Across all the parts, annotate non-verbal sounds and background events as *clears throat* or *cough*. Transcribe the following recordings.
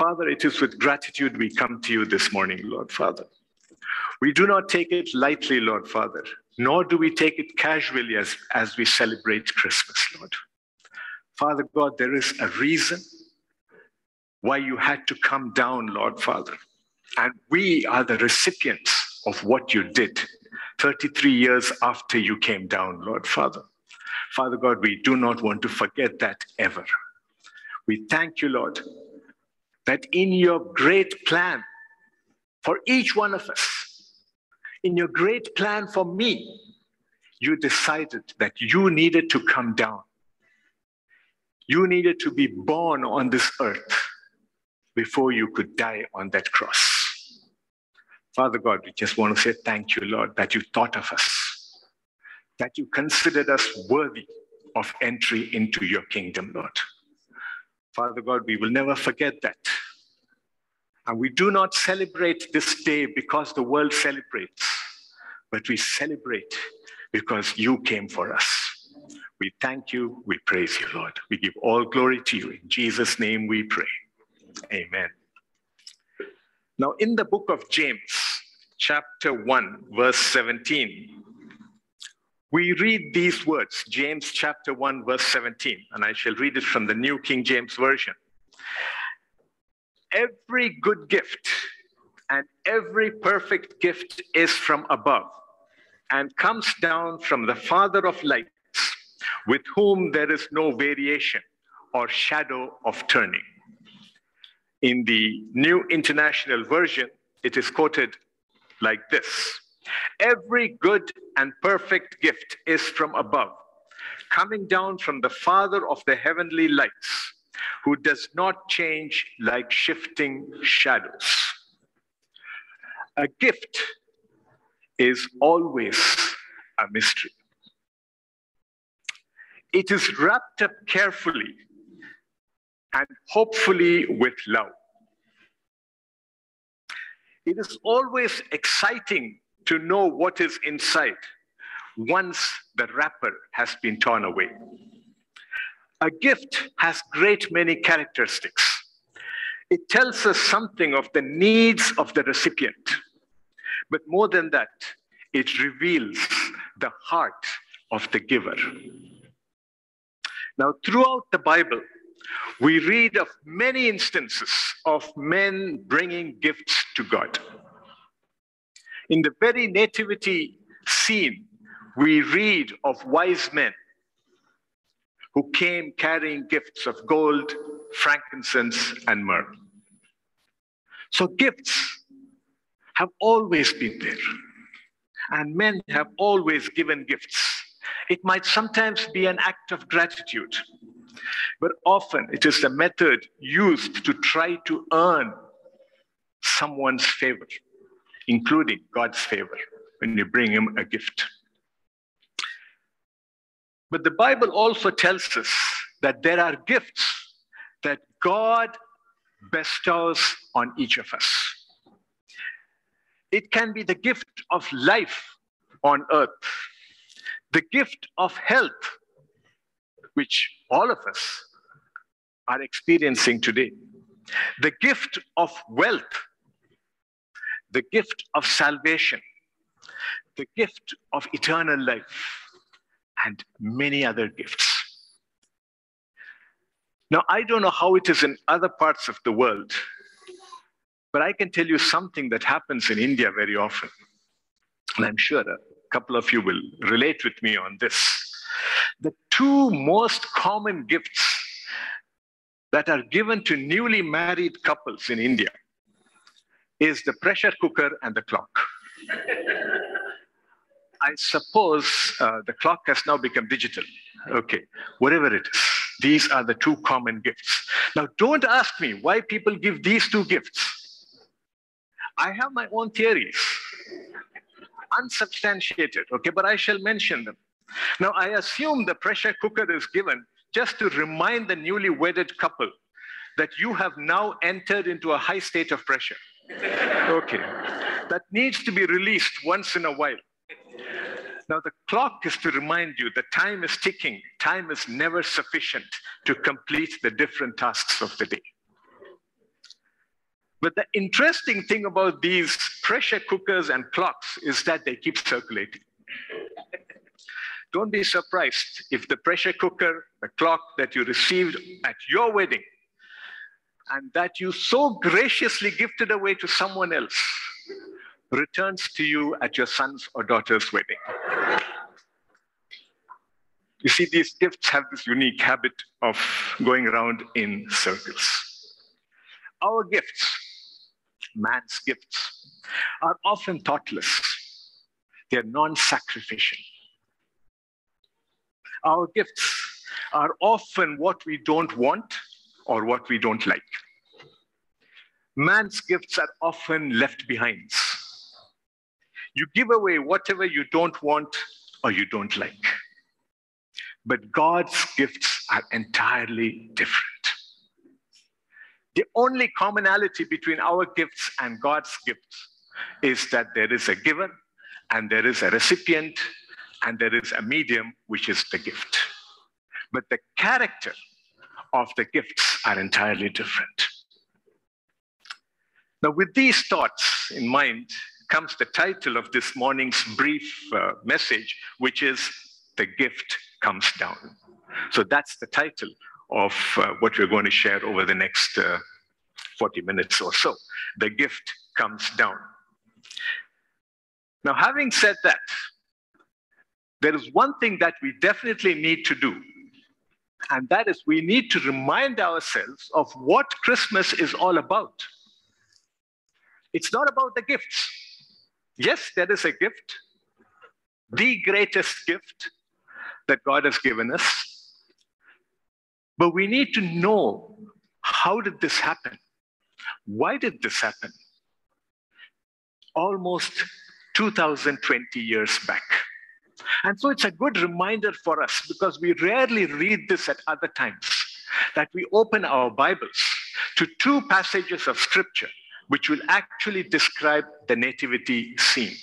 Father, it is with gratitude we come to you this morning, Lord Father. We do not take it lightly, Lord Father, nor do we take it casually as, as we celebrate Christmas, Lord. Father God, there is a reason why you had to come down, Lord Father. And we are the recipients of what you did 33 years after you came down, Lord Father. Father God, we do not want to forget that ever. We thank you, Lord, that in your great plan for each one of us, in your great plan for me, you decided that you needed to come down. You needed to be born on this earth before you could die on that cross. Father God, we just want to say thank you, Lord, that you thought of us, that you considered us worthy of entry into your kingdom, Lord. Father God, we will never forget that. And we do not celebrate this day because the world celebrates, but we celebrate because you came for us. We thank you. We praise you, Lord. We give all glory to you. In Jesus' name we pray. Amen. Now, in the book of James, chapter 1, verse 17, we read these words, James chapter 1, verse 17, and I shall read it from the New King James Version. Every good gift and every perfect gift is from above and comes down from the Father of lights, with whom there is no variation or shadow of turning. In the New International Version, it is quoted like this Every good and perfect gift is from above, coming down from the Father of the heavenly lights, who does not change like shifting shadows. A gift is always a mystery. It is wrapped up carefully and hopefully with love. It is always exciting to know what is inside once the wrapper has been torn away. A gift has great many characteristics. It tells us something of the needs of the recipient. But more than that, it reveals the heart of the giver. Now, throughout the Bible, we read of many instances of men bringing gifts to God. In the very nativity scene, we read of wise men who came carrying gifts of gold, frankincense, and myrrh. So, gifts have always been there, and men have always given gifts. It might sometimes be an act of gratitude, but often it is the method used to try to earn someone's favor, including God's favor, when you bring him a gift. But the Bible also tells us that there are gifts that God bestows on each of us. It can be the gift of life on earth, the gift of health, which all of us are experiencing today, the gift of wealth, the gift of salvation, the gift of eternal life, and many other gifts. Now, I don't know how it is in other parts of the world, but I can tell you something that happens in India very often. And I'm sure a couple of you will relate with me on this. The two most common gifts that are given to newly married couples in India is the pressure cooker and the clock. *laughs* I suppose uh, the clock has now become digital. Okay, whatever it is, these are the two common gifts. Now, don't ask me why people give these two gifts. I have my own theories, unsubstantiated, okay, but I shall mention them. Now, I assume the pressure cooker is given just to remind the newly wedded couple that you have now entered into a high state of pressure. Okay, that needs to be released once in a while. Now, the clock is to remind you that time is ticking. Time is never sufficient to complete the different tasks of the day. But the interesting thing about these pressure cookers and clocks is that they keep circulating. Don't be surprised if the pressure cooker, the clock that you received at your wedding, and that you so graciously gifted away to someone else, returns to you at your son's or daughter's wedding. You see, these gifts have this unique habit of going around in circles. Our gifts, man's gifts, are often thoughtless, they're non sacrificial. Our gifts are often what we don't want or what we don't like. Man's gifts are often left behind. You give away whatever you don't want or you don't like. But God's gifts are entirely different. The only commonality between our gifts and God's gifts is that there is a giver and there is a recipient and there is a medium, which is the gift. But the character of the gifts are entirely different. Now, with these thoughts in mind comes the title of this morning's brief uh, message, which is The Gift Comes Down. So that's the title of uh, what we're going to share over the next uh, 40 minutes or so. The Gift Comes Down. Now, having said that, there is one thing that we definitely need to do, and that is we need to remind ourselves of what Christmas is all about. It's not about the gifts. Yes, there is a gift, the greatest gift that God has given us. But we need to know how did this happen? Why did this happen? Almost 2020 years back. And so it's a good reminder for us because we rarely read this at other times that we open our Bibles to two passages of scripture which will actually describe the nativity scene.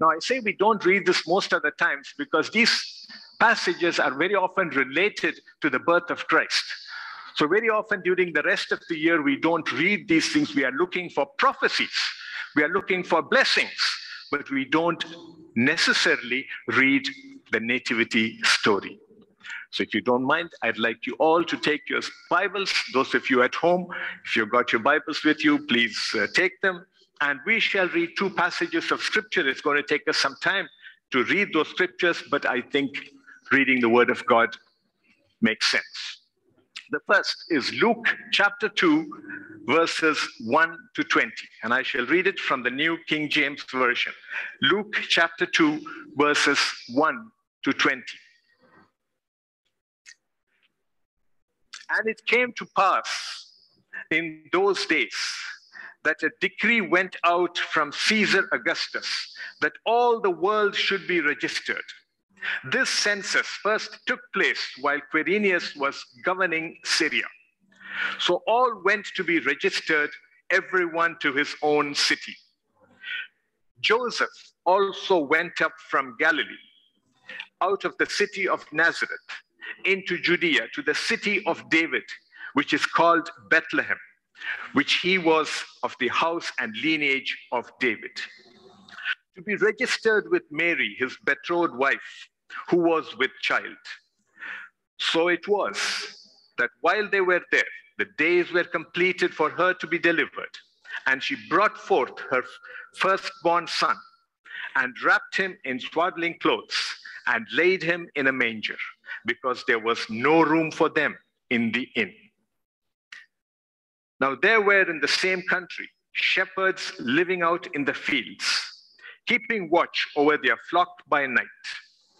Now, I say we don't read this most of the times because these passages are very often related to the birth of Christ. So, very often during the rest of the year, we don't read these things. We are looking for prophecies, we are looking for blessings, but we don't necessarily read the nativity story. So if you don't mind, I'd like you all to take your Bibles. Those of you at home, if you've got your Bibles with you, please uh, take them. And we shall read two passages of scripture. It's going to take us some time to read those scriptures, but I think reading the word of God makes sense. The first is Luke chapter 2, verses 1 to 20. And I shall read it from the New King James Version. Luke chapter 2, verses 1 to 20. And it came to pass in those days that a decree went out from Caesar Augustus that all the world should be registered. This census first took place while Quirinius was governing Syria. So all went to be registered, everyone to his own city. Joseph also went up from Galilee, out of the city of Nazareth, into Judea, to the city of David, which is called Bethlehem, which he was of the house and lineage of David, to be registered with Mary, his betrothed wife, who was with child. So it was that while they were there, the days were completed for her to be delivered, and she brought forth her firstborn son and wrapped him in swaddling clothes and laid him in a manger because there was no room for them in the inn. Now, there were in the same country shepherds living out in the fields, keeping watch over their flock by night.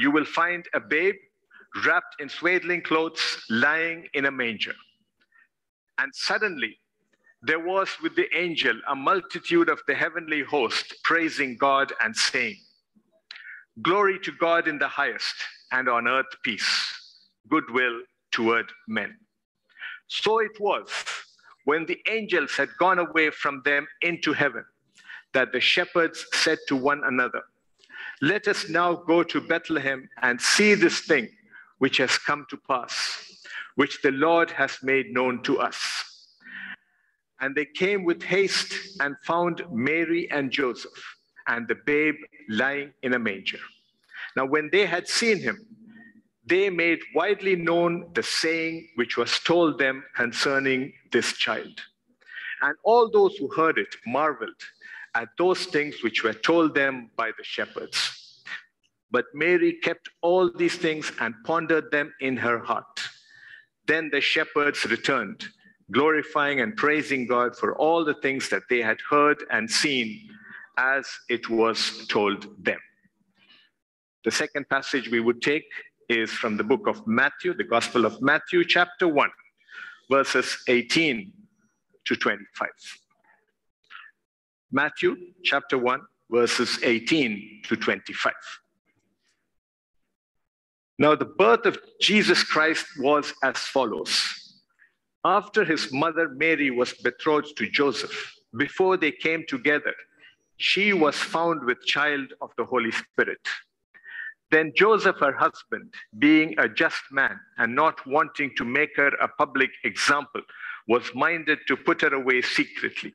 you will find a babe wrapped in swaddling clothes lying in a manger. And suddenly there was with the angel a multitude of the heavenly host praising God and saying, Glory to God in the highest, and on earth peace, goodwill toward men. So it was when the angels had gone away from them into heaven that the shepherds said to one another, Let us now go to Bethlehem and see this thing which has come to pass, which the Lord has made known to us. And they came with haste and found Mary and Joseph and the babe lying in a manger. Now, when they had seen him, they made widely known the saying which was told them concerning this child. And all those who heard it marveled at those things which were told them by the shepherds. But Mary kept all these things and pondered them in her heart. Then the shepherds returned, glorifying and praising God for all the things that they had heard and seen as it was told them. The second passage we would take is from the book of Matthew, the Gospel of Matthew, chapter 1, verses 18 to 25. Matthew chapter 1, verses 18 to 25. Now, the birth of Jesus Christ was as follows. After his mother Mary was betrothed to Joseph, before they came together, she was found with child of the Holy Spirit. Then Joseph, her husband, being a just man and not wanting to make her a public example, was minded to put her away secretly.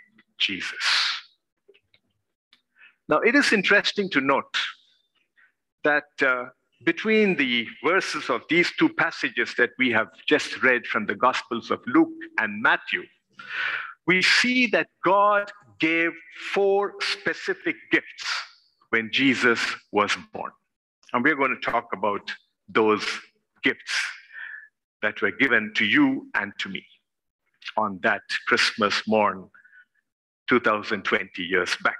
Jesus. Now, it is interesting to note that uh, between the verses of these two passages that we have just read from the Gospels of Luke and Matthew, we see that God gave four specific gifts when Jesus was born. And we're going to talk about those gifts that were given to you and to me on that Christmas morn 2020 years back.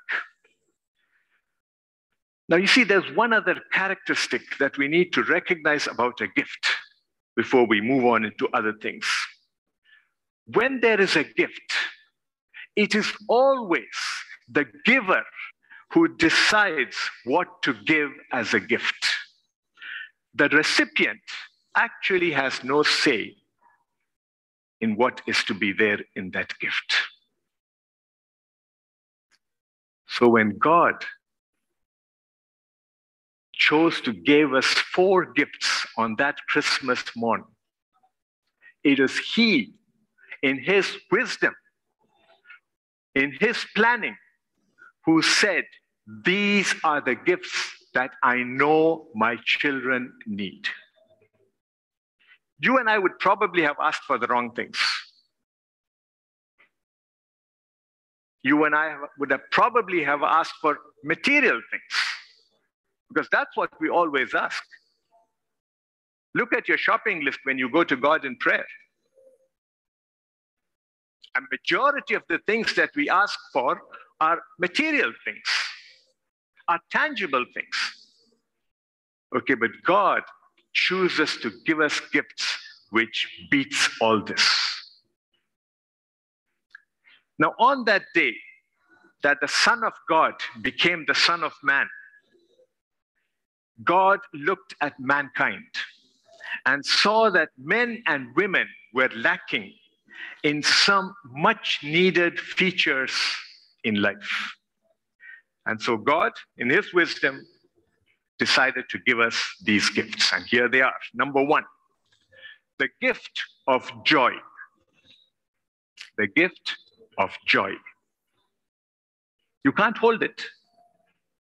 Now, you see, there's one other characteristic that we need to recognize about a gift before we move on into other things. When there is a gift, it is always the giver who decides what to give as a gift. The recipient actually has no say in what is to be there in that gift. So when God chose to give us four gifts on that Christmas morning, it is He, in His wisdom, in His planning, who said, These are the gifts that I know my children need. You and I would probably have asked for the wrong things. You and I would have probably have asked for material things because that's what we always ask. Look at your shopping list when you go to God in prayer. A majority of the things that we ask for are material things, are tangible things. Okay, but God chooses to give us gifts which beats all this. Now, on that day that the Son of God became the Son of Man, God looked at mankind and saw that men and women were lacking in some much needed features in life. And so God, in his wisdom, decided to give us these gifts. And here they are. Number one, the gift of joy. The gift of joy. You can't hold it,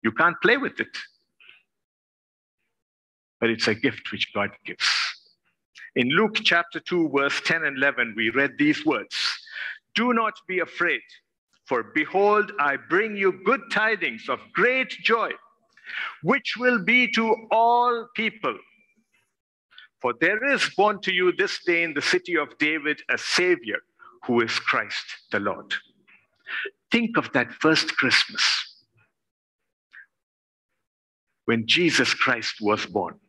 you can't play with it. But it's a gift which God gives. In Luke chapter 2, verse 10 and 11, we read these words Do not be afraid, for behold, I bring you good tidings of great joy, which will be to all people. For there is born to you this day in the city of David a Savior who is Christ the Lord. Think of that first Christmas when Jesus Christ was born.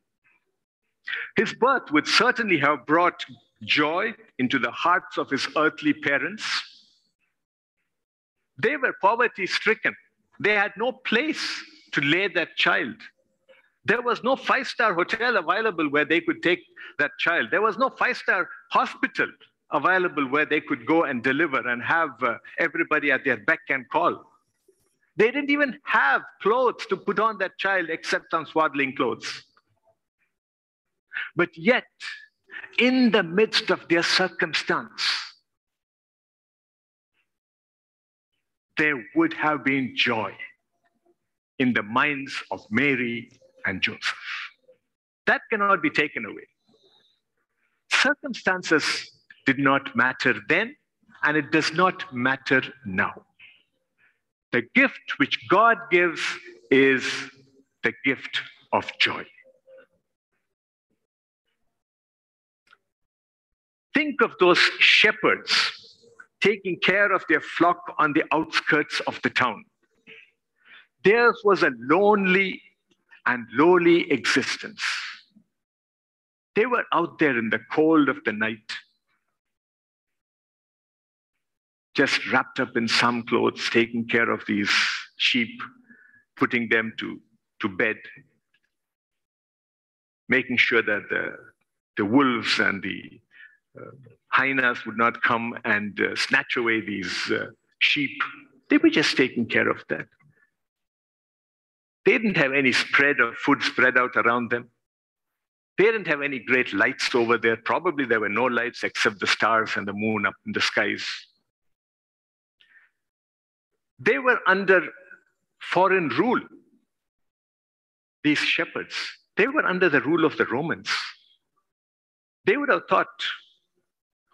His birth would certainly have brought joy into the hearts of his earthly parents. They were poverty stricken, they had no place to lay that child. There was no five star hotel available where they could take that child. There was no five star hospital available where they could go and deliver and have uh, everybody at their beck and call. They didn't even have clothes to put on that child except some swaddling clothes. But yet, in the midst of their circumstance, there would have been joy in the minds of Mary and Joseph. That cannot be taken away. Circumstances did not matter then, and it does not matter now. The gift which God gives is the gift of joy. Think of those shepherds taking care of their flock on the outskirts of the town. Theirs was a lonely and lowly existence. They were out there in the cold of the night, just wrapped up in some clothes, taking care of these sheep, putting them to, to bed, making sure that the, the wolves and the uh, hyenas would not come and uh, snatch away these uh, sheep. They were just taking care of that. They didn't have any spread of food spread out around them. They didn't have any great lights over there. Probably there were no lights except the stars and the moon up in the skies. They were under foreign rule, these shepherds. They were under the rule of the Romans. They would have thought,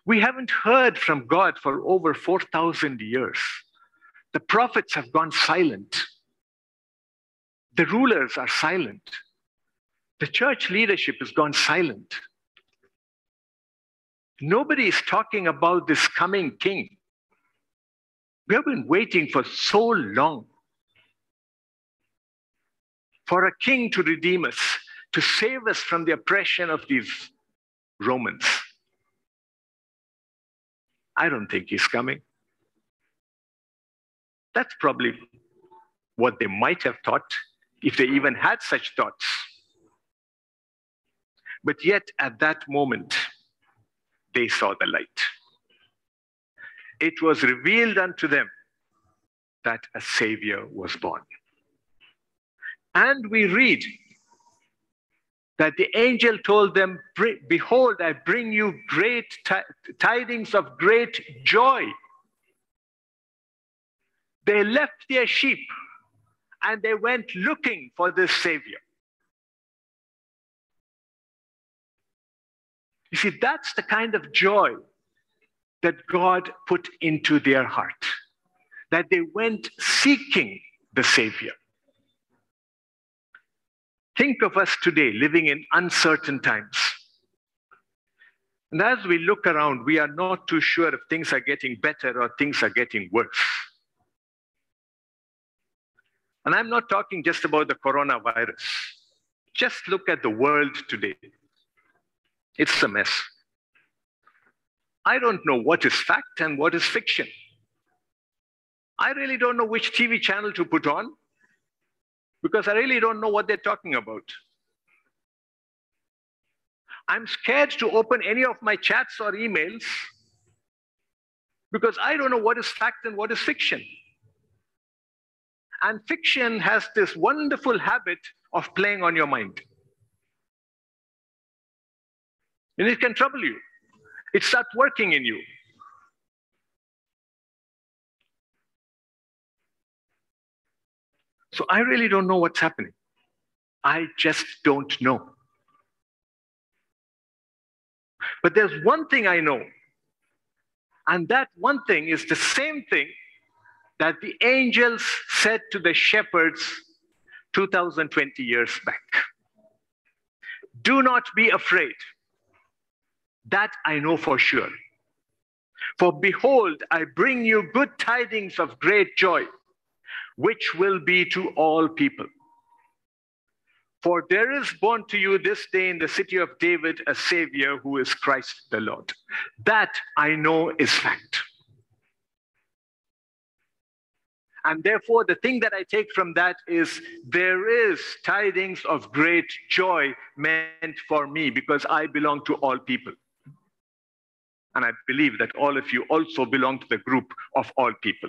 we haven't heard from God for over 4,000 years. The prophets have gone silent. The rulers are silent. The church leadership has gone silent. Nobody is talking about this coming king. We have been waiting for so long for a king to redeem us, to save us from the oppression of these Romans. I don't think he's coming. That's probably what they might have thought if they even had such thoughts. But yet, at that moment, they saw the light. It was revealed unto them that a Savior was born. And we read that the angel told them, Behold, I bring you great tidings of great joy. They left their sheep and they went looking for this Savior. You see, that's the kind of joy that God put into their heart, that they went seeking the Savior. Think of us today living in uncertain times. And as we look around, we are not too sure if things are getting better or things are getting worse. And I'm not talking just about the coronavirus. Just look at the world today. It's a mess. I don't know what is fact and what is fiction. I really don't know which TV channel to put on because I really don't know what they're talking about. I'm scared to open any of my chats or emails because I don't know what is fact and what is fiction. And fiction has this wonderful habit of playing on your mind. And it can trouble you. It starts working in you. So I really don't know what's happening. I just don't know. But there's one thing I know. And that one thing is the same thing that the angels said to the shepherds 2020 years back. Do not be afraid. That I know for sure. For behold, I bring you good tidings of great joy, which will be to all people. For there is born to you this day in the city of David a Savior who is Christ the Lord. That I know is fact. And therefore, the thing that I take from that is there is tidings of great joy meant for me because I belong to all people. And I believe that all of you also belong to the group of all people.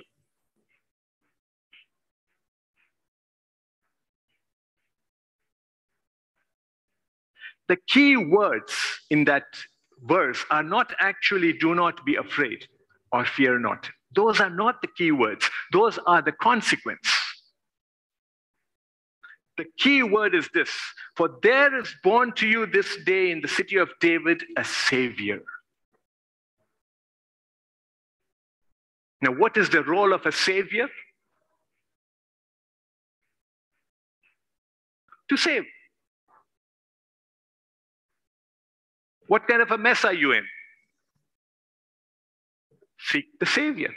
The key words in that verse are not actually do not be afraid or fear not. Those are not the key words, those are the consequence. The key word is this For there is born to you this day in the city of David a Savior. Now, what is the role of a Savior? To save. What kind of a mess are you in? Seek the Savior.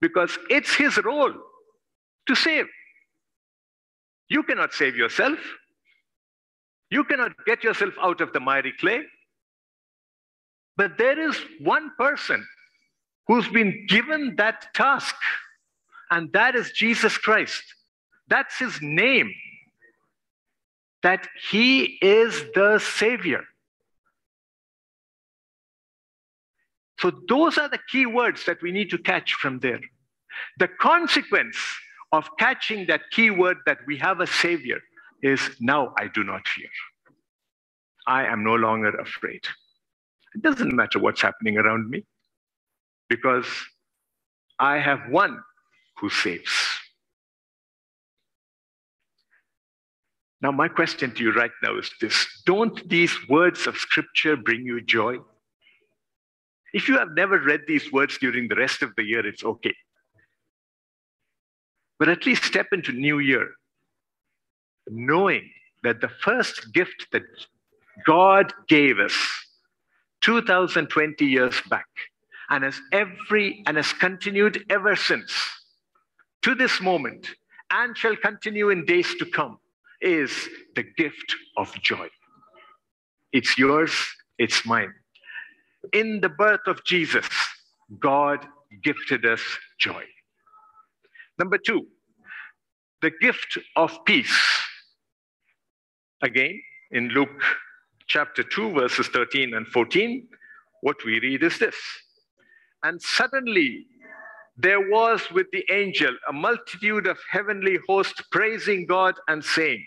Because it's His role to save. You cannot save yourself. You cannot get yourself out of the miry clay. But there is one person who's been given that task, and that is Jesus Christ. That's his name. That he is the Savior. So, those are the key words that we need to catch from there. The consequence of catching that key word that we have a Savior is now I do not fear. I am no longer afraid. It doesn't matter what's happening around me because I have one who saves. Now, my question to you right now is this Don't these words of Scripture bring you joy? If you have never read these words during the rest of the year, it's okay. But at least step into New Year knowing that the first gift that God gave us 2020 years back and has every and has continued ever since to this moment and shall continue in days to come is the gift of joy. It's yours, it's mine in the birth of Jesus, God gifted us joy. Number two, the gift of peace. Again, in Luke chapter 2, verses 13 and 14, what we read is this And suddenly there was with the angel a multitude of heavenly hosts praising God and saying,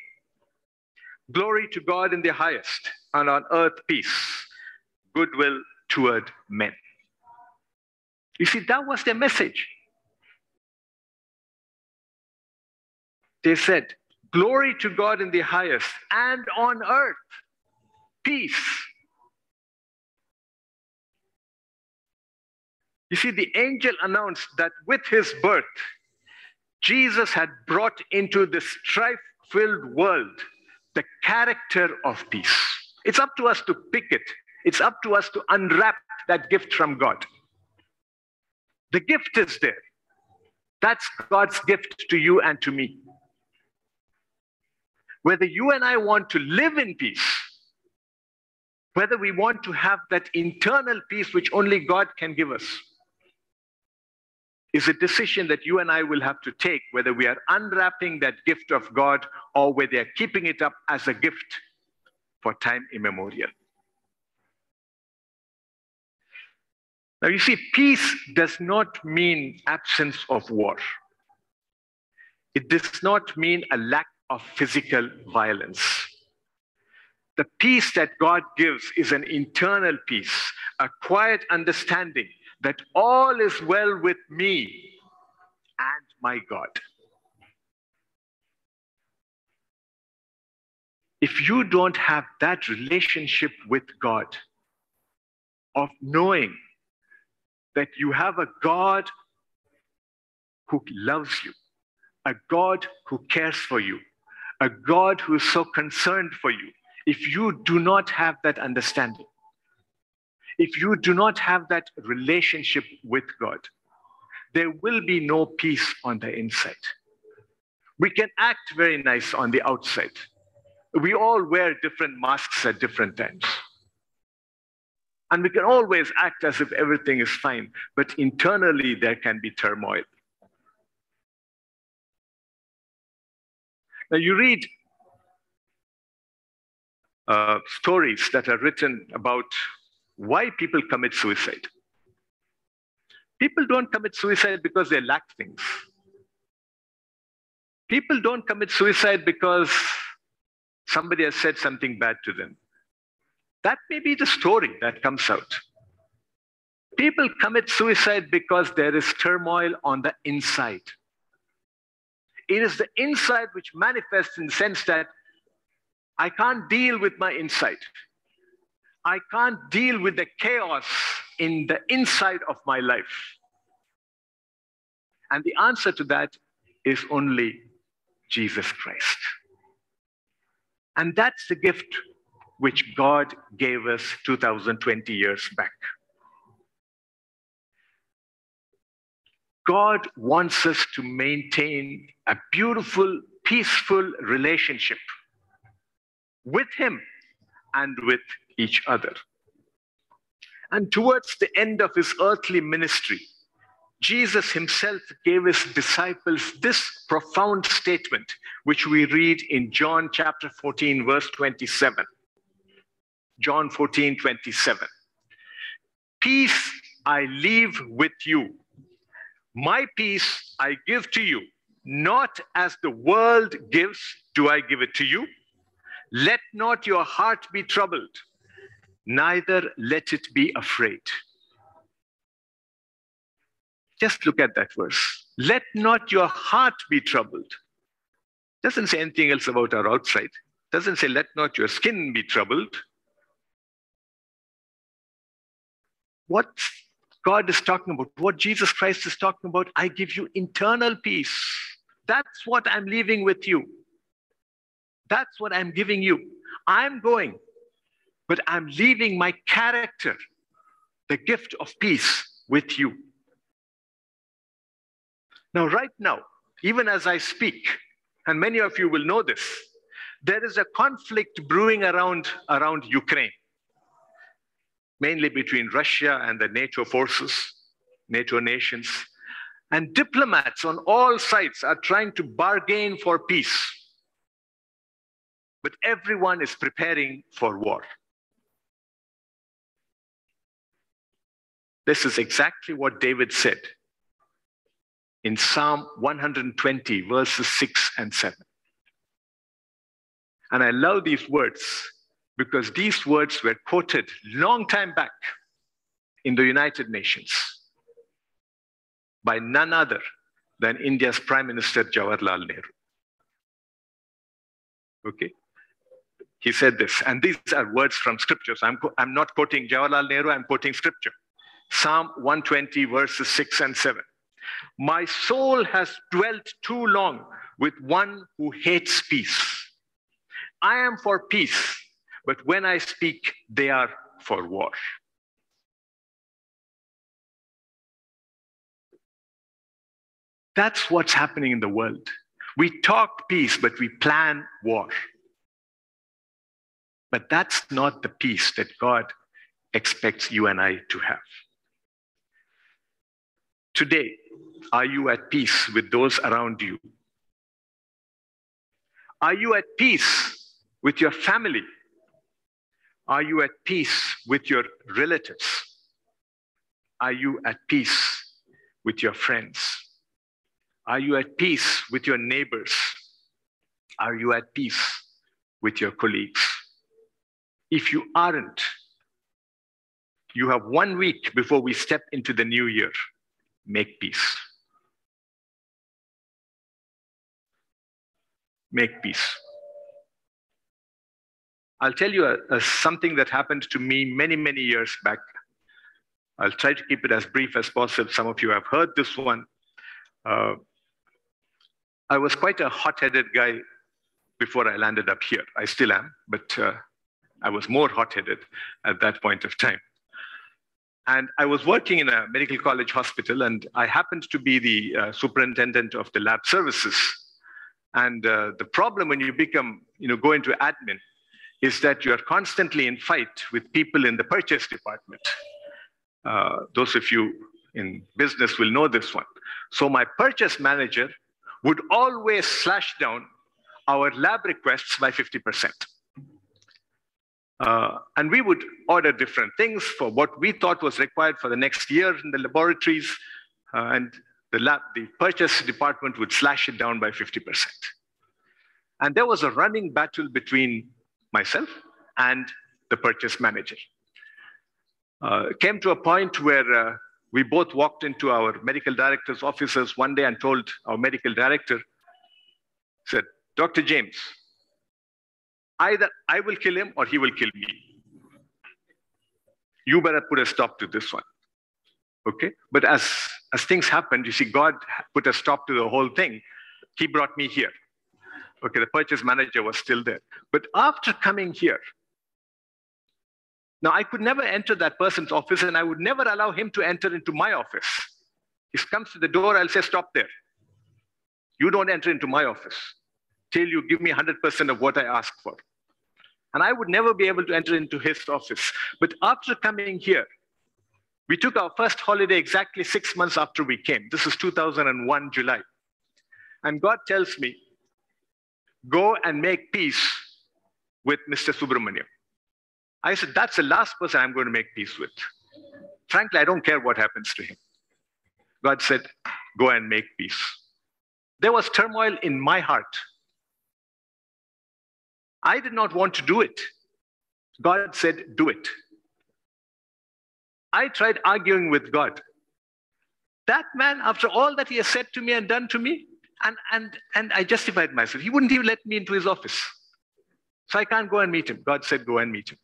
Glory to God in the highest, and on earth peace, goodwill toward men. You see, that was their message. They said, Glory to God in the highest, and on earth, peace. You see, the angel announced that with his birth, Jesus had brought into this strife filled world the character of peace. It's up to us to pick it it's up to us to unwrap that gift from God. The gift is there. That's God's gift to you and to me. Whether you and I want to live in peace, whether we want to have that internal peace which only God can give us, is a decision that you and I will have to take, whether we are unwrapping that gift of God or whether keeping it up as a gift for time immemorial. Now, you see, peace does not mean absence of war. It does not mean a lack of physical violence. The peace that God gives is an internal peace, a quiet understanding that all is well with me and my God. If you don't have that relationship with God, of knowing that you have a God who loves you, a God who cares for you, a God who is so concerned for you, if you do not have that understanding, if you do not have that relationship with God, there will be no peace on the inside. We can act very nice on the outside. We all wear different masks at different times. And we can always act as if everything is fine, but internally there can be turmoil. Now, you read uh, stories that are written about why people commit suicide. People don't commit suicide because they lack things. People don't commit suicide because somebody has said something bad to them. That may be the story that comes out. People commit suicide because there is turmoil on the inside. It is the inside which manifests in the sense that I can't deal with my inside. I can't deal with the chaos in the inside of my life. And the answer to that is only Jesus Christ. And that's the gift which God gave us 2020 years back. God wants us to maintain a beautiful, peaceful relationship with Him and with each other. And towards the end of his earthly ministry, Jesus himself gave his disciples this profound statement, which we read in John chapter 14, verse 27. John 14, 27. Peace I leave with you. My peace I give to you. Not as the world gives, do I give it to you. Let not your heart be troubled, neither let it be afraid. Just look at that verse. Let not your heart be troubled. Doesn't say anything else about our outside. Doesn't say, let not your skin be troubled. What God is talking about, what Jesus Christ is talking about, I give you internal peace. That's what I'm leaving with you. That's what I'm giving you. I'm going, but I'm leaving my character, the gift of peace, with you. Now, right now, even as I speak, and many of you will know this, there is a conflict brewing around, around Ukraine mainly between Russia and the NATO forces, NATO nations. And diplomats on all sides are trying to bargain for peace. But everyone is preparing for war. This is exactly what David said in Psalm 120, verses 6 and 7. And I love these words because these words were quoted long time back in the United Nations by none other than India's Prime Minister Jawaharlal Nehru. Okay? He said this, and these are words from scriptures. I'm, I'm not quoting Jawaharlal Nehru, I'm quoting scripture. Psalm 120, verses 6 and 7. My soul has dwelt too long with one who hates peace. I am for peace but when I speak, they are for war. That's what's happening in the world. We talk peace, but we plan war. But that's not the peace that God expects you and I to have. Today, are you at peace with those around you? Are you at peace with your family? Are you at peace with your relatives? Are you at peace with your friends? Are you at peace with your neighbors? Are you at peace with your colleagues? If you aren't, you have one week before we step into the new year. Make peace. Make peace. I'll tell you a, a, something that happened to me many, many years back. I'll try to keep it as brief as possible. Some of you have heard this one. Uh, I was quite a hot headed guy before I landed up here. I still am, but uh, I was more hot headed at that point of time. And I was working in a medical college hospital, and I happened to be the uh, superintendent of the lab services. And uh, the problem when you become, you know, go into admin is that you are constantly in fight with people in the purchase department. Uh, those of you in business will know this one. So my purchase manager would always slash down our lab requests by 50%. Uh, and we would order different things for what we thought was required for the next year in the laboratories, uh, and the lab, the purchase department would slash it down by 50%. And there was a running battle between myself and the purchase manager. Uh, came to a point where uh, we both walked into our medical director's offices one day and told our medical director, said, Dr. James, either I will kill him or he will kill me. You better put a stop to this one. Okay? But as, as things happened, you see, God put a stop to the whole thing. He brought me here. Okay, the purchase manager was still there. But after coming here, now I could never enter that person's office and I would never allow him to enter into my office. He comes to the door, I'll say, stop there. You don't enter into my office till you give me 100% of what I ask for. And I would never be able to enter into his office. But after coming here, we took our first holiday exactly six months after we came. This is 2001, July. And God tells me, go and make peace with Mr. Subramaniam. I said, that's the last person I'm going to make peace with. Frankly, I don't care what happens to him. God said, go and make peace. There was turmoil in my heart I did not want to do it. God said, do it. I tried arguing with God. That man, after all that he has said to me and done to me, and, and, and I justified myself. He wouldn't even let me into his office. So I can't go and meet him. God said, go and meet him.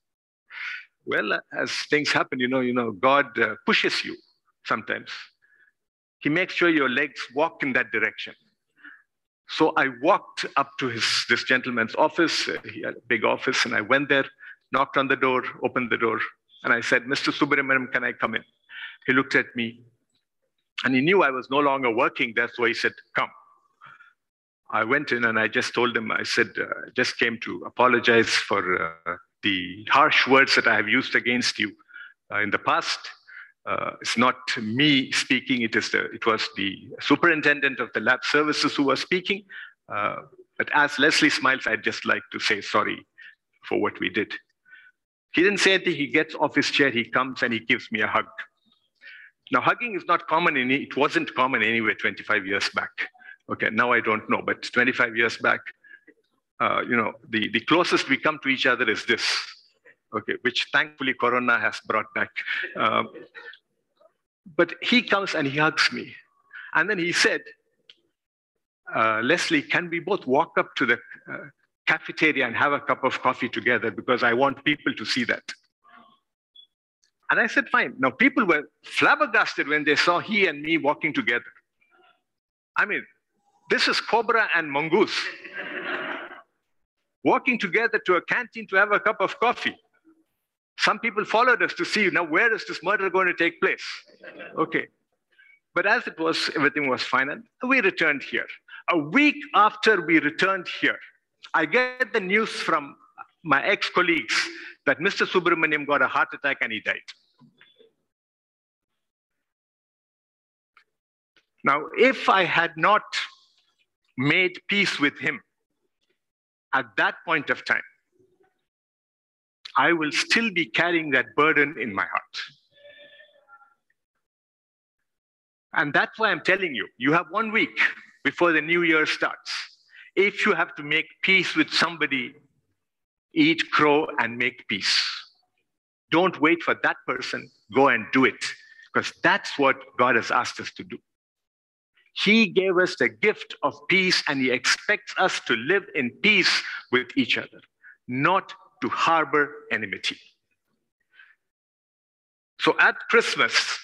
Well, as things happen, you know, you know, God uh, pushes you sometimes. He makes sure your legs walk in that direction. So I walked up to his, this gentleman's office. Uh, he had a big office, and I went there, knocked on the door, opened the door, and I said, Mr. Subramaniam, can I come in? He looked at me, and he knew I was no longer working That's why he said, Come. I went in and I just told him, I said, uh, just came to apologize for uh, the harsh words that I have used against you uh, in the past. Uh, it's not me speaking, it, is the, it was the superintendent of the lab services who was speaking. Uh, but as Leslie Smiles, I'd just like to say sorry for what we did. He didn't say anything, he gets off his chair, he comes and he gives me a hug. Now, hugging is not common, in, it wasn't common anyway 25 years back. Okay, now I don't know, but 25 years back, uh, you know, the, the closest we come to each other is this okay, which thankfully Corona has brought back. Um, but he comes and he hugs me. And then he said, uh, Leslie, can we both walk up to the uh, cafeteria and have a cup of coffee together because I want people to see that. And I said, fine. Now, people were flabbergasted when they saw he and me walking together. I mean, this is Cobra and Mongoose *laughs* walking together to a canteen to have a cup of coffee. Some people followed us to see now where is this murder going to take place? Okay. But as it was, everything was fine, and we returned here. A week after we returned here, I get the news from my ex colleagues that Mr. Subramaniam got a heart attack and he died. Now, if I had not made peace with him at that point of time, I will still be carrying that burden in my heart. And that's why I'm telling you, you have one week. before the new year starts. If you have to make peace with somebody, eat crow and make peace. Don't wait for that person, go and do it, because that's what God has asked us to do. He gave us the gift of peace, and He expects us to live in peace with each other, not to harbor enmity. So at Christmas,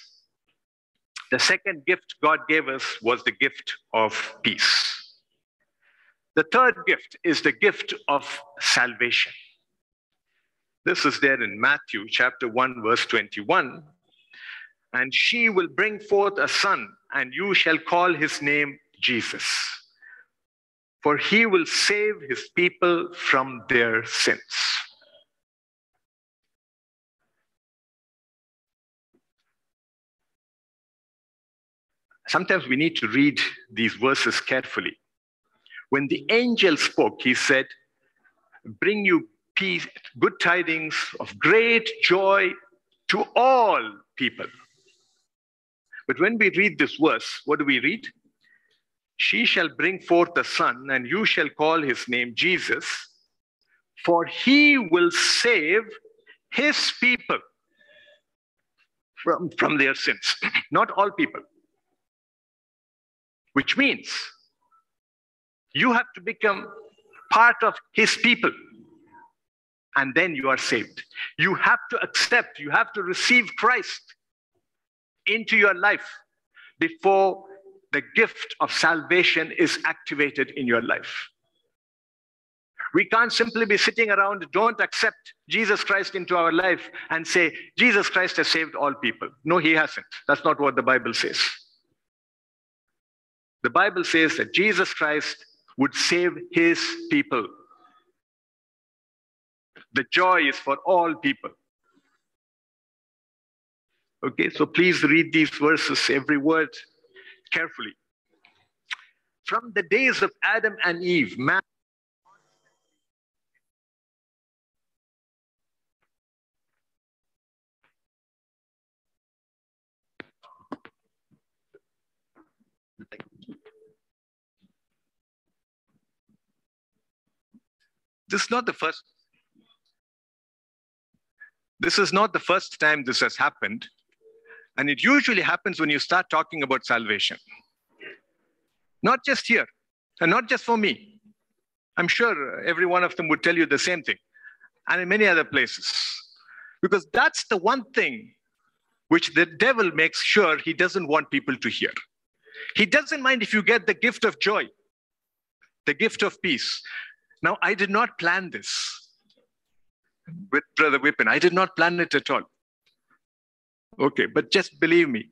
the second gift God gave us was the gift of peace. The third gift is the gift of salvation. This is there in Matthew chapter 1, verse 21. And she will bring forth a son, and you shall call his name Jesus. For he will save his people from their sins. Sometimes we need to read these verses carefully. When the angel spoke, he said, Bring you peace, good tidings of great joy to all people. But when we read this verse, what do we read? She shall bring forth a son, and you shall call his name Jesus, for he will save his people from, from their sins. *clears throat* Not all people. Which means you have to become part of his people and then you are saved. You have to accept, you have to receive Christ into your life before the gift of salvation is activated in your life. We can't simply be sitting around, don't accept Jesus Christ into our life and say, Jesus Christ has saved all people. No, he hasn't. That's not what the Bible says. The Bible says that Jesus Christ would save his people. The joy is for all people. Okay, so please read these verses, every word, carefully. From the days of Adam and Eve, man This is not the first. This is not the first time this has happened. And it usually happens when you start talking about salvation. Not just here, and not just for me. I'm sure every one of them would tell you the same thing, and in many other places. Because that's the one thing which the devil makes sure he doesn't want people to hear. He doesn't mind if you get the gift of joy, the gift of peace. Now, I did not plan this with Brother Whippen. I did not plan it at all. Okay, but just believe me,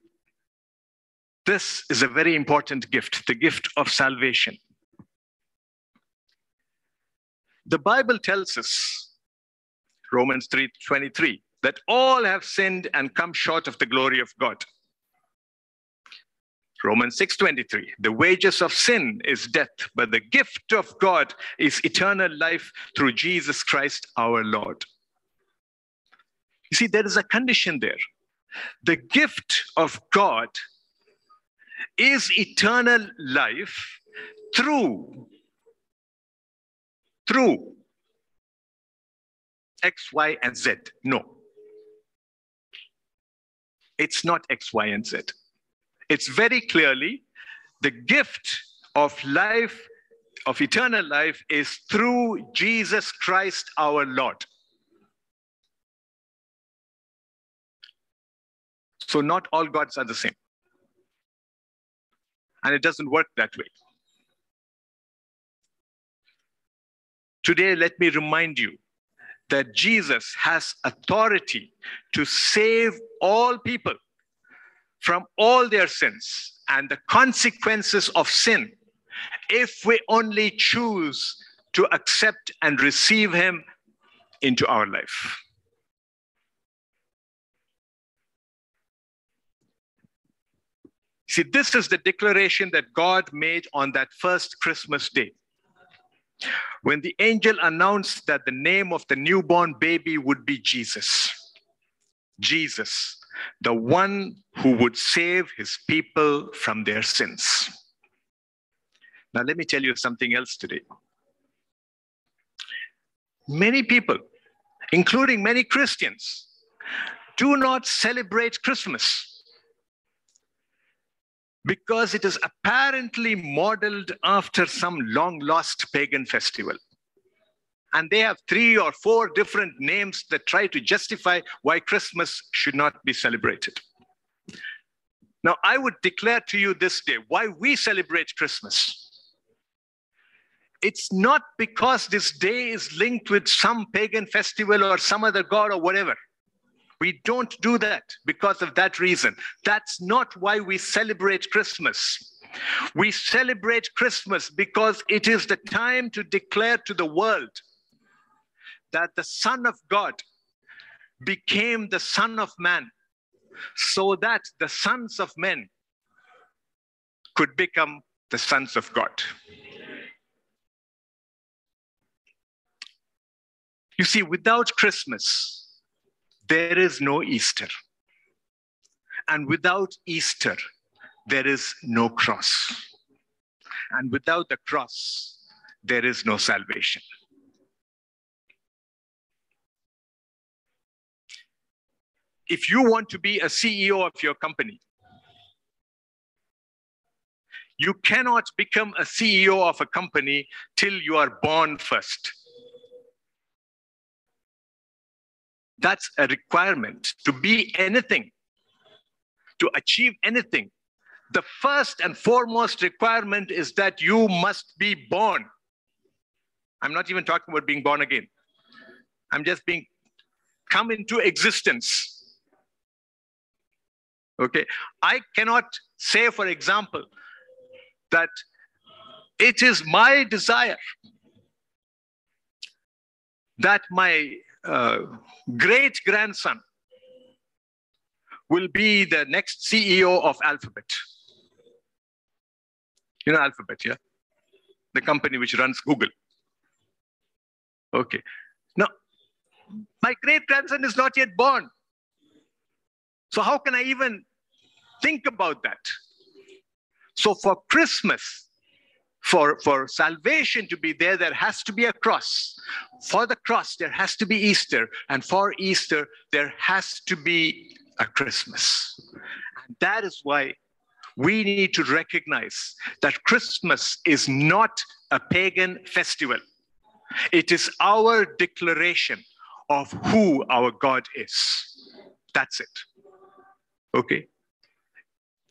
this is a very important gift, the gift of salvation. The Bible tells us, Romans 3:23, that all have sinned and come short of the glory of God. Romans 6:23 The wages of sin is death but the gift of God is eternal life through Jesus Christ our Lord. You see there is a condition there. The gift of God is eternal life through through X, Y, and Z. No. It's not X, Y, and Z. It's very clearly the gift of life, of eternal life, is through Jesus Christ our Lord. So, not all gods are the same. And it doesn't work that way. Today, let me remind you that Jesus has authority to save all people from all their sins and the consequences of sin if we only choose to accept and receive Him into our life. See, this is the declaration that God made on that first Christmas day. When the angel announced that the name of the newborn baby would be Jesus. Jesus, the one who would save his people from their sins. Now, let me tell you something else today. Many people, including many Christians, do not celebrate Christmas because it is apparently modeled after some long lost pagan festival. And they have three or four different names that try to justify why Christmas should not be celebrated. Now, I would declare to you this day why we celebrate Christmas. It's not because this day is linked with some pagan festival or some other god or whatever. We don't do that because of that reason. That's not why we celebrate Christmas. We celebrate Christmas because it is the time to declare to the world that the Son of God became the Son of Man so that the sons of men could become the sons of God. You see, without Christmas, there is no Easter. And without Easter, there is no cross. And without the cross, there is no salvation. If you want to be a CEO of your company, you cannot become a CEO of a company till you are born first. That's a requirement to be anything, to achieve anything. The first and foremost requirement is that you must be born. I'm not even talking about being born again. I'm just being come into existence. Okay, I cannot say, for example, that it is my desire that my uh, great grandson will be the next CEO of Alphabet. You know Alphabet, yeah? The company which runs Google. Okay. Now, my great grandson is not yet born. So, how can I even think about that? So, for Christmas, for, for salvation to be there, there has to be a cross. For the cross, there has to be Easter. And for Easter, there has to be a Christmas. And that is why we need to recognize that Christmas is not a pagan festival. It is our declaration of who our God is. That's it. Okay?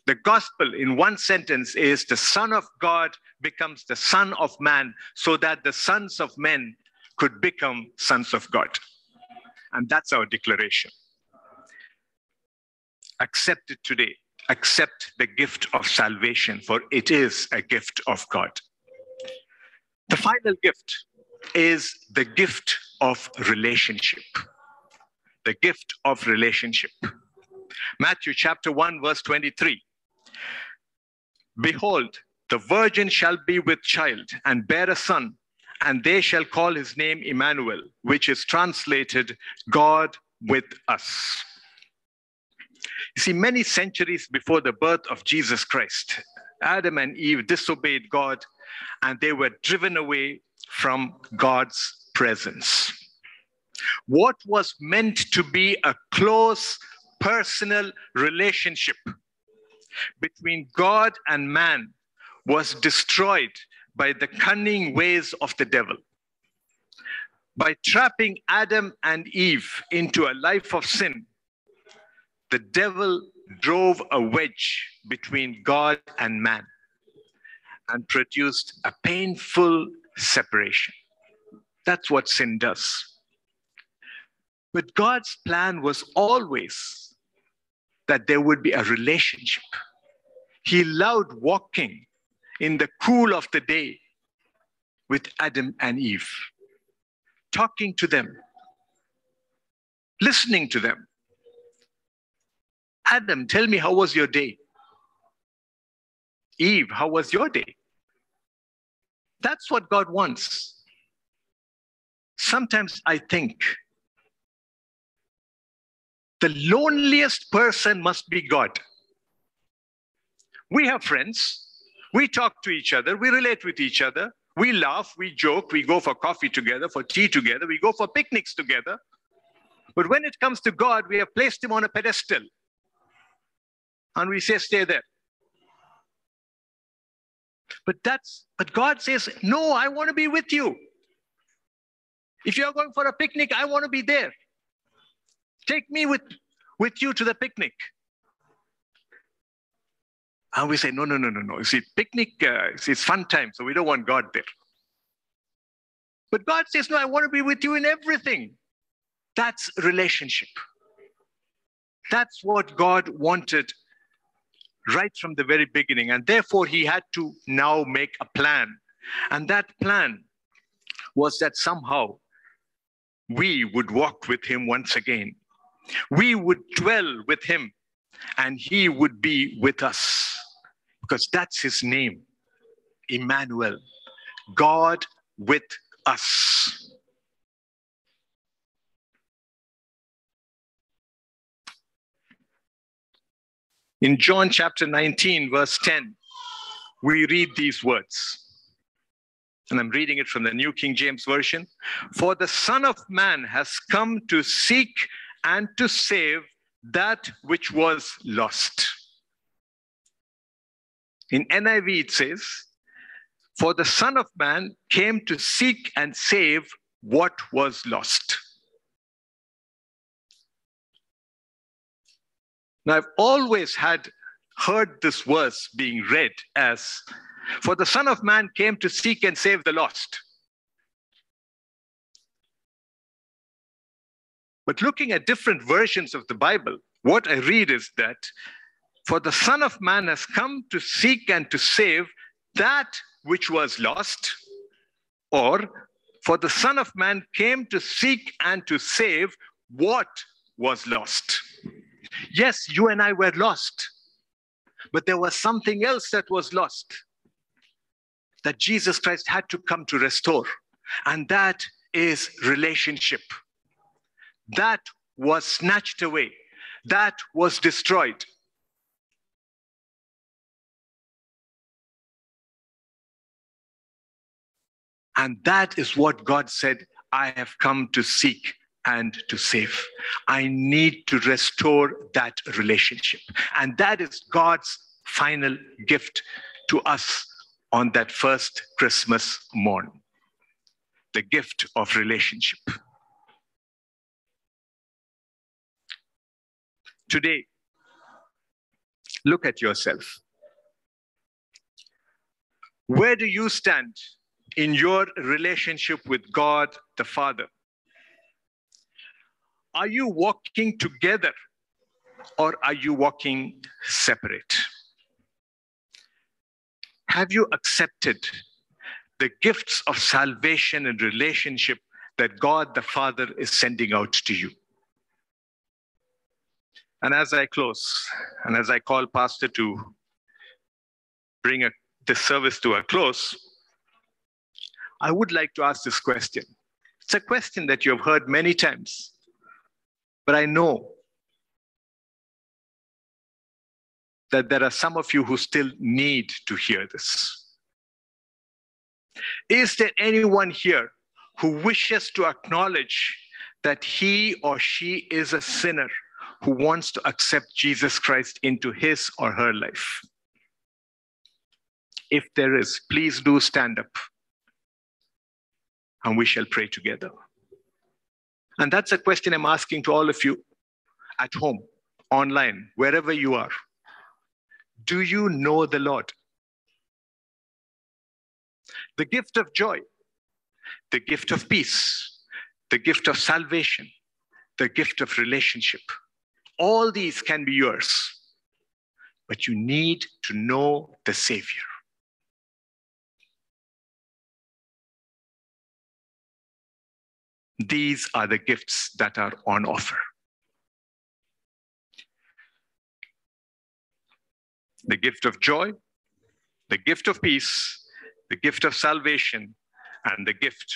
The gospel, in one sentence, is the Son of God becomes the Son of Man so that the sons of men could become sons of God. And that's our declaration. Accept it today. Accept the gift of salvation, for it is a gift of God. The final gift is the gift of relationship. The gift of relationship. Matthew chapter 1, verse 23. Behold, the virgin shall be with child and bear a son, and they shall call his name Emmanuel, which is translated God with us. You see, many centuries before the birth of Jesus Christ, Adam and Eve disobeyed God and they were driven away from God's presence. What was meant to be a close personal relationship between God and man was destroyed by the cunning ways of the devil. By trapping Adam and Eve into a life of sin, the devil drove a wedge between God and man and produced a painful separation. That's what sin does. But God's plan was always that there would be a relationship. He loved walking in the cool of the day with Adam and Eve, talking to them, listening to them. Adam, tell me, how was your day? Eve, how was your day? That's what God wants. Sometimes I think the loneliest person must be God. We have friends, We talk to each other, we relate with each other, we laugh, we joke, we go for coffee together, for tea together, we go for picnics together. But when it comes to God, we have placed him on a pedestal. And we say, stay there. But that's but God says, no, I want to be with you. If you're going for a picnic, I want to be there. Take me with, with you to the picnic. And we say, no, no, no, no, no. You see, picnic, uh, it's fun time, so we don't want God there. But God says, no, I want to be with you in everything. That's relationship. That's what God wanted right from the very beginning. And therefore, he had to now make a plan. And that plan was that somehow we would walk with him once again. We would dwell with him and he would be with us because that's his name, Emmanuel, God with us. In John chapter 19, verse 10, we read these words. And I'm reading it from the New King James Version. For the Son of Man has come to seek and to save that which was lost. In NIV, it says, For the Son of Man came to seek and save what was lost. Now, I've always had heard this verse being read as, For the Son of Man came to seek and save the lost. But looking at different versions of the Bible, what I read is that for the Son of Man has come to seek and to save that which was lost, or for the Son of Man came to seek and to save what was lost. Yes, you and I were lost, but there was something else that was lost that Jesus Christ had to come to restore, and that is relationship. That was snatched away, that was destroyed. And that is what God said, I have come to seek and to save. I need to restore that relationship. And that is God's final gift to us on that first Christmas morn the gift of relationship. Today, look at yourself. Where do you stand in your relationship with God the Father? Are you walking together or are you walking separate? Have you accepted the gifts of salvation and relationship that God the Father is sending out to you? And as I close, and as I call Pastor to bring a, this service to a close, I would like to ask this question. It's a question that you have heard many times, but I know that there are some of you who still need to hear this. Is there anyone here who wishes to acknowledge that he or she is a sinner who wants to accept Jesus Christ into his or her life? If there is, please do stand up and we shall pray together. And that's a question I'm asking to all of you at home, online, wherever you are. Do you know the Lord? The gift of joy, the gift of peace, the gift of salvation, the gift of relationship. All these can be yours, but you need to know the Savior. These are the gifts that are on offer. The gift of joy, the gift of peace, the gift of salvation, and the gift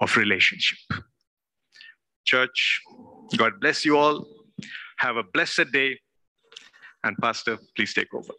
of relationship. Church, God bless you all. Have a blessed day. And Pastor, please take over.